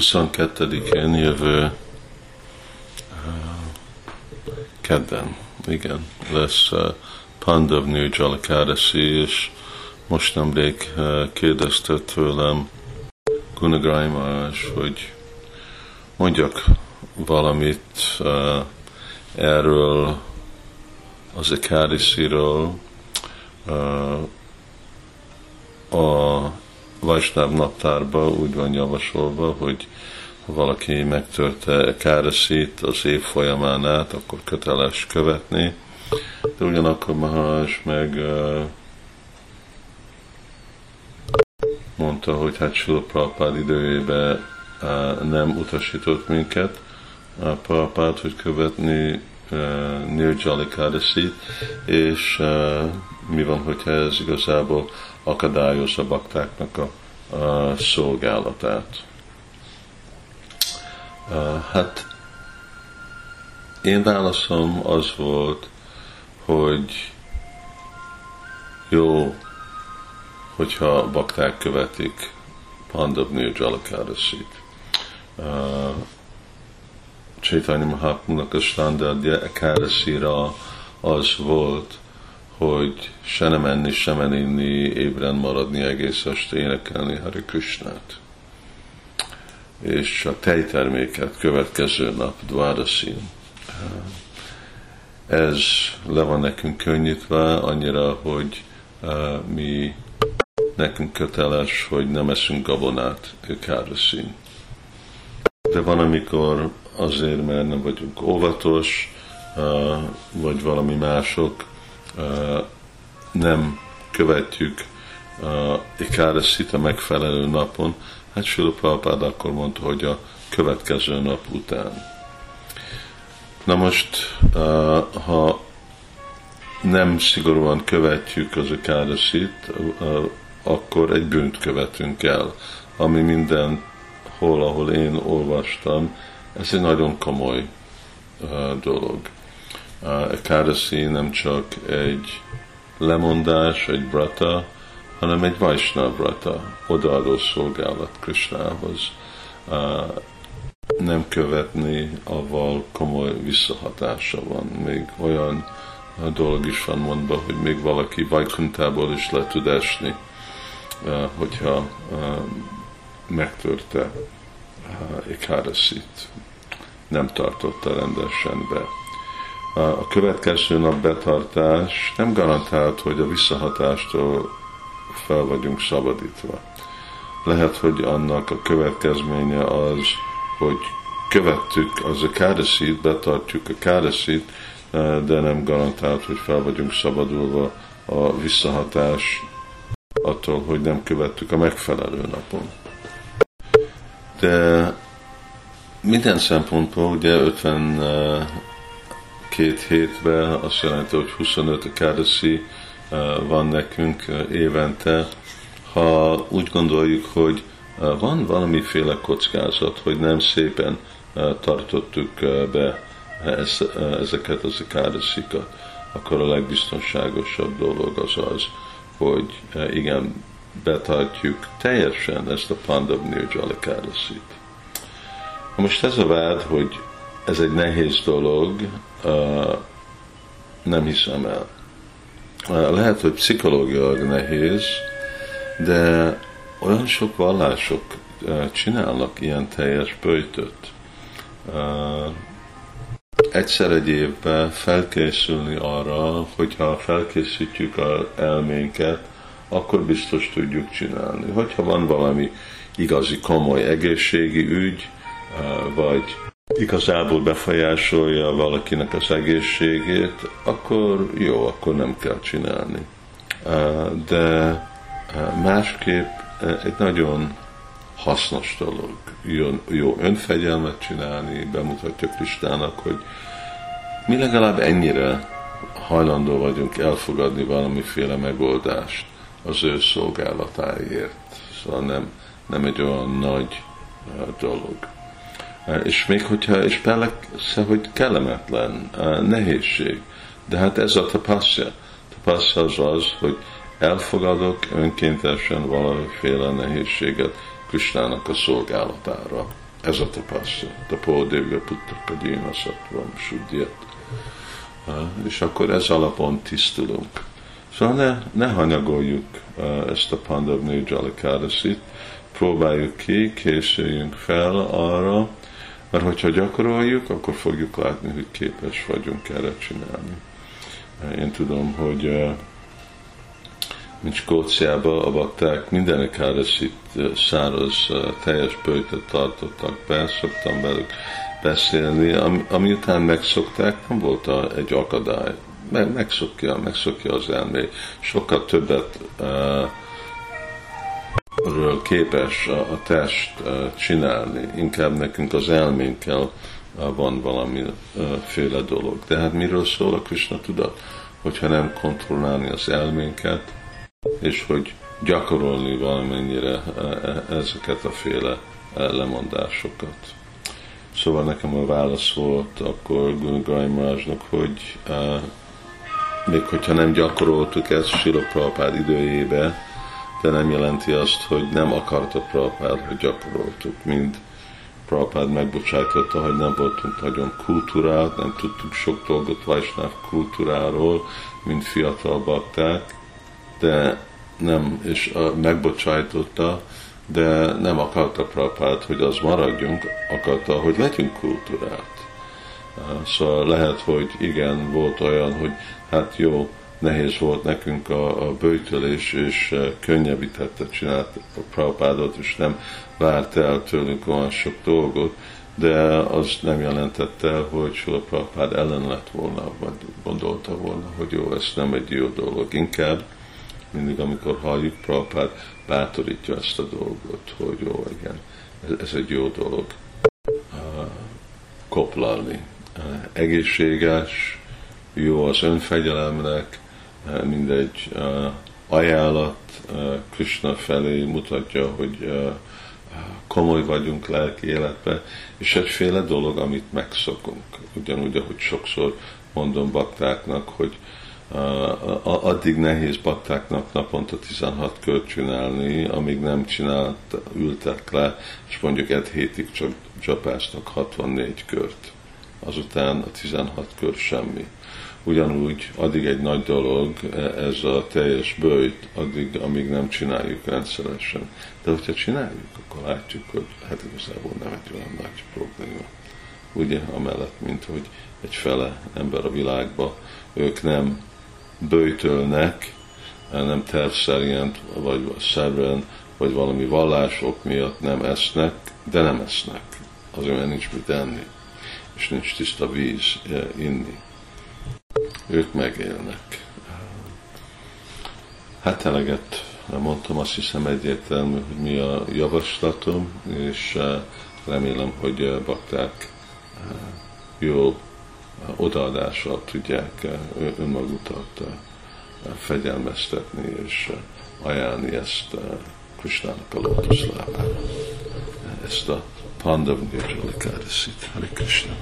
22-én jövő kedden, igen, lesz Pandav New Jalakadasi, és most nemrég kérdezte tőlem Gunagai hogy mondjak valamit erről az Ekadisiról, a Vajsnáv naptárba úgy van javasolva, hogy ha valaki megtörte Káreszit az év folyamán át, akkor köteles követni. De ugyanakkor Mahás meg mondta, hogy hát Sula Prabhupád időjében nem utasított minket Prabhupád, hogy követni Nirjali Kádeszit, és mi van, hogyha ez igazából akadályozza a baktáknak a, a szolgálatát. Hát én válaszom az volt, hogy jó, hogyha bakták követik Pandav Nirjalakadasit. Uh, Chaitanya Mahaprabhu-nak a standardja Ekadasira az volt, hogy se nem enni, se nem inni, ébren maradni egész este, énekelni Hari Krishnát. És a tejterméket következő nap, Dvárasi. Ez le van nekünk könnyítve, annyira, hogy uh, mi nekünk köteles, hogy nem eszünk gabonát, Kárasi. De van, amikor azért, mert nem vagyunk óvatos, uh, vagy valami mások, nem követjük Ikáreszit a megfelelő napon, hát Prabhupád akkor mondta, hogy a következő nap után. Na most, ha nem szigorúan követjük az Ikáreszit, akkor egy bűnt követünk el, ami minden hol, ahol én olvastam, ez egy nagyon komoly dolog. Ekadasi nem csak egy lemondás, egy brata, hanem egy Vaisnav brata, odaadó szolgálat Krishnához. Nem követni, avval komoly visszahatása van. Még olyan dolog is van mondva, hogy még valaki Vajkuntából is le tud esni, hogyha megtörte Ekadasit, nem tartotta rendesen be a következő nap betartás nem garantált, hogy a visszahatástól fel vagyunk szabadítva. Lehet, hogy annak a következménye az, hogy követtük az a kádeszít, betartjuk a kádeszít, de nem garantált, hogy fel vagyunk szabadulva a visszahatás attól, hogy nem követtük a megfelelő napon. De minden szempontból ugye 50 két hétben, azt jelenti, hogy 25 akádeszi van nekünk évente. Ha úgy gondoljuk, hogy van valamiféle kockázat, hogy nem szépen tartottuk be ezeket az akádeszikat, akkor a legbiztonságosabb dolog az az, hogy igen, betartjuk teljesen ezt a Pandav Nirjala. Most ez a vád, hogy ez egy nehéz dolog, nem hiszem el. Lehet, hogy pszichológiailag nehéz, de olyan sok vallások csinálnak ilyen teljes böjtöt. Egyszer egy évben felkészülni arra, hogyha felkészítjük az elménket, akkor biztos tudjuk csinálni. Hogyha van valami igazi komoly egészségi ügy, vagy igazából befolyásolja valakinek az egészségét, akkor jó, akkor nem kell csinálni. De másképp egy nagyon hasznos dolog. Jó, jó önfegyelmet csinálni, bemutatja Kristának, hogy mi legalább ennyire hajlandó vagyunk elfogadni valamiféle megoldást az ő szolgálatáért. Szóval nem, nem egy olyan nagy dolog. És még hogyha, és persze, hogy kellemetlen, nehézség. De hát ez a tapaszja. Tapaszja az az, hogy elfogadok önkéntesen valamiféle nehézséget Kristának a szolgálatára. Ez a tapasztalat. A Pódévga Putta Padina Sattvam Sudyat. És akkor ez alapon tisztulunk. Szóval ne, ne hanyagoljuk ezt a Pandav Nirjalikádasit, próbáljuk ki, készüljünk fel arra, mert hogyha gyakoroljuk, akkor fogjuk látni, hogy képes vagyunk erre csinálni. Én tudom, hogy mint Skóciában a bakták mindenek itt száraz, teljes bőjtöt tartottak be, szoktam velük beszélni, ami, ami után megszokták, nem volt a, egy akadály. Meg, megszokja, megszokja az elmé. Sokkal többet uh, ről képes a, a test csinálni, inkább nekünk az elménkkel van valamiféle dolog. De hát miről szól a Krishna tudat? Hogyha nem kontrollálni az elménket, és hogy gyakorolni valamennyire e, ezeket a féle lemondásokat. Szóval nekem a válasz volt akkor Gungai Mázsnak, hogy még hogyha nem gyakoroltuk ezt Sila Prabhupád időjébe, de nem jelenti azt, hogy nem akarta Prabhupád, hogy gyakoroltuk, mint Prabhupád megbocsájtotta, hogy nem voltunk nagyon kultúrált, nem tudtuk sok dolgot Vajsnáv kultúráról, mint fiatal bakták, de nem, és megbocsájtotta, de nem akarta Prabhupát, hogy az maradjunk, akarta, hogy legyünk kultúrát. Szóval lehet, hogy igen, volt olyan, hogy hát jó, nehéz volt nekünk a, a bőtölés, és könnyebbítette, csinált a Prabhupádot, és nem várt el tőlünk olyan sok dolgot, de az nem jelentette, hogy Sula Prabhupád ellen lett volna, vagy gondolta volna, hogy jó, ez nem egy jó dolog. Inkább mindig, amikor halljuk, Prabhupád bátorítja ezt a dolgot, hogy jó, igen, ez, ez egy jó dolog uh, koplalni. Uh, egészséges, jó az önfegyelemnek, mindegy uh, ajánlat uh, Krishna felé mutatja, hogy komoly vagyunk lelki életben, és egyféle dolog, amit megszokunk. Ugyanúgy, ahogy sokszor mondom baktáknak, hogy addig nehéz baktáknak naponta 16 kört csinálni, amíg nem csinált, ültek le, és mondjuk egy hétig csak csapástak 64 kört. Azután a 16 kör semmi. Ugyanúgy addig egy nagy dolog e, ez a teljes bőjt, addig, amíg nem csináljuk rendszeresen. De hogyha csináljuk, akkor látjuk, hogy hát igazából nem egy olyan nagy probléma. Ugye, amellett, mint hogy egy fele ember a világban, ők nem bőjtölnek, nem terv szerint, vagy szerven, vagy valami vallások miatt nem esznek, de nem esznek. Azért, mert nincs mit enni, és nincs tiszta víz eh, inni. Ők megélnek. Hát eleget mondtam, azt hiszem egyértelmű, hogy mi a javaslatom, és eh, remélem, hogy eh, bakták jól odaadással tudják eh, önmagukat eh, fegyelmeztetni és eh, ajánlni ezt Krisnának a lótuszlábára. Ezt a Pandav Nirjalikádasit. Hare Krishna.